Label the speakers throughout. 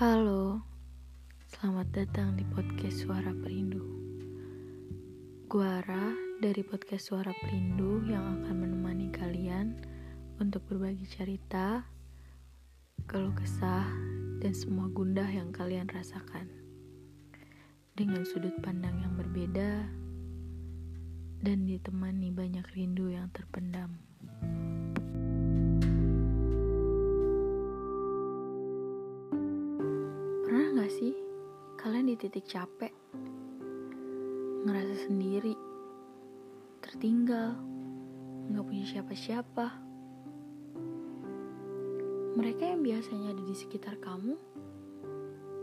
Speaker 1: Halo, selamat datang di podcast Suara Perindu. Gua Ara dari podcast Suara Perindu yang akan menemani kalian untuk berbagi cerita, keluh kesah, dan semua gundah yang kalian rasakan. Dengan sudut pandang yang berbeda dan ditemani banyak rindu yang terpendam. Titik capek, ngerasa sendiri, tertinggal, gak punya siapa-siapa? Mereka yang biasanya ada di sekitar kamu,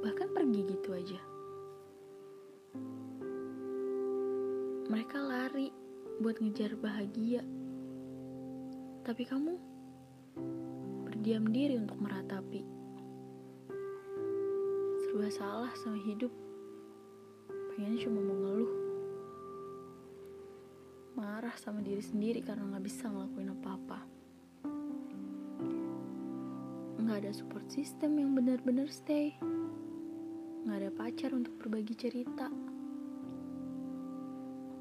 Speaker 1: bahkan pergi gitu aja. Mereka lari buat ngejar bahagia, tapi kamu berdiam diri untuk meratapi serba salah sama hidup pengennya cuma mau ngeluh. Marah sama diri sendiri karena gak bisa ngelakuin apa-apa. Gak ada support system yang benar-benar stay. Gak ada pacar untuk berbagi cerita.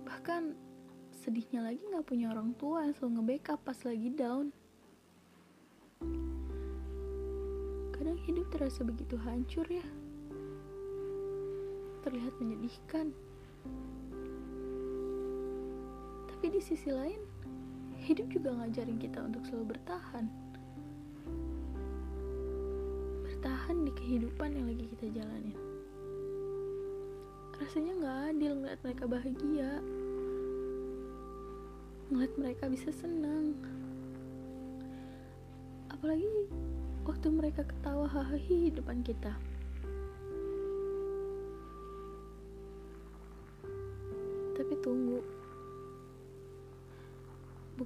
Speaker 1: Bahkan sedihnya lagi gak punya orang tua yang selalu nge-backup pas lagi down. Kadang hidup terasa begitu hancur ya terlihat menyedihkan. Tapi di sisi lain, hidup juga ngajarin kita untuk selalu bertahan. Bertahan di kehidupan yang lagi kita jalanin. Rasanya gak adil ngeliat mereka bahagia. Ngeliat mereka bisa senang. Apalagi waktu mereka ketawa hahaha di depan kita.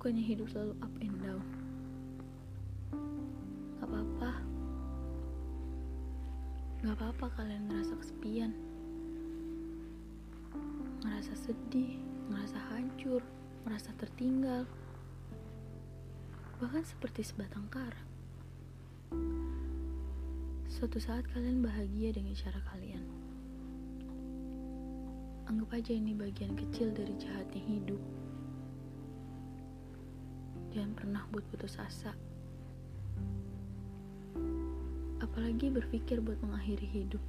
Speaker 1: Bukannya hidup selalu up and down. Gak apa-apa, gak apa-apa kalian ngerasa kesepian, ngerasa sedih, ngerasa hancur, merasa tertinggal, bahkan seperti sebatang kara. Suatu saat kalian bahagia dengan cara kalian. Anggap aja ini bagian kecil dari jahatnya hidup. Jangan pernah buat putus asa. Apalagi berpikir buat mengakhiri hidup.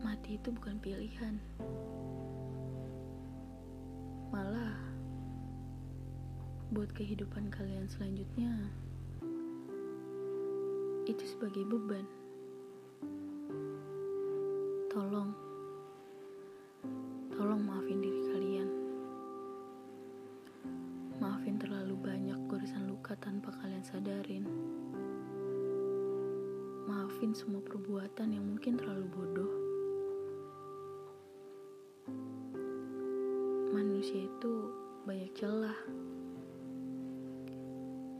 Speaker 1: Mati itu bukan pilihan. Malah, buat kehidupan kalian selanjutnya, itu sebagai beban. Maafin semua perbuatan yang mungkin terlalu bodoh. Manusia itu banyak celah.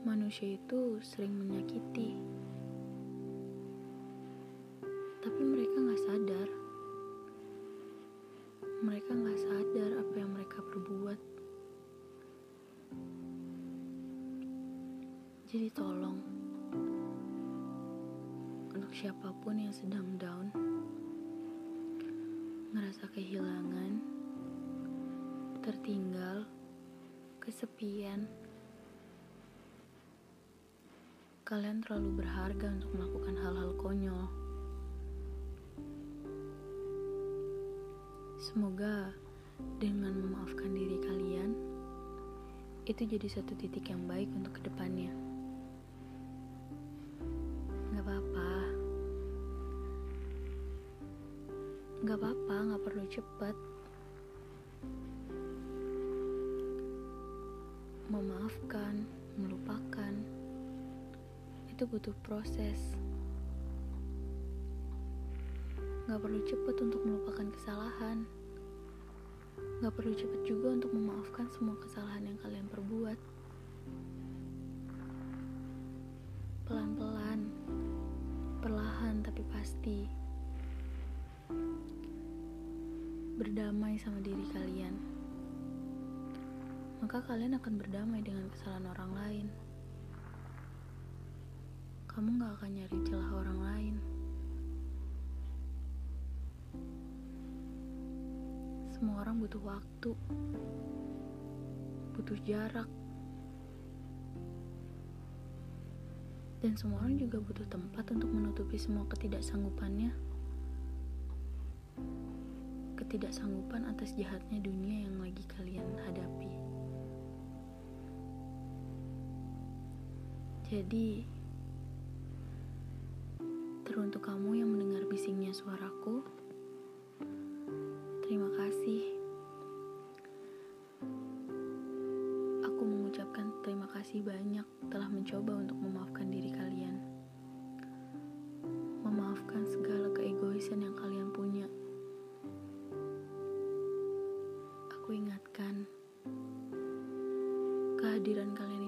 Speaker 1: Manusia itu sering menyakiti. Tapi mereka gak sadar mereka nggak sadar apa yang mereka perbuat. Jadi tolong, untuk siapa pun yang sedang down, ngerasa kehilangan, tertinggal, kesepian, kalian terlalu berharga untuk melakukan hal-hal konyol. Semoga dengan memaafkan diri kalian, itu jadi satu titik yang baik untuk ke depannya. Gak apa-apa, gak perlu cepat. Memaafkan, melupakan, itu butuh proses. Gak perlu cepat untuk melupakan kesalahan. Gak perlu cepat juga untuk memaafkan semua kesalahan yang kalian perbuat. Pelan-pelan, perlahan tapi pasti. Berdamai sama diri kalian. Maka kalian akan berdamai dengan kesalahan orang lain. kamu gak akan nyari celah orang lain. Semua orang butuh waktu, butuh jarak, dan semua orang juga butuh tempat untuk menutupi semua ketidaksanggupannya. Ketidaksanggupan atas jahatnya dunia yang lagi kalian hadapi. Jadi, teruntuk kamu yang mendengar bisingnya suaraku, terima kasih. Aku mengucapkan terima kasih banyak telah mencoba untuk memaafkan diri kalian. Kehadiran kalian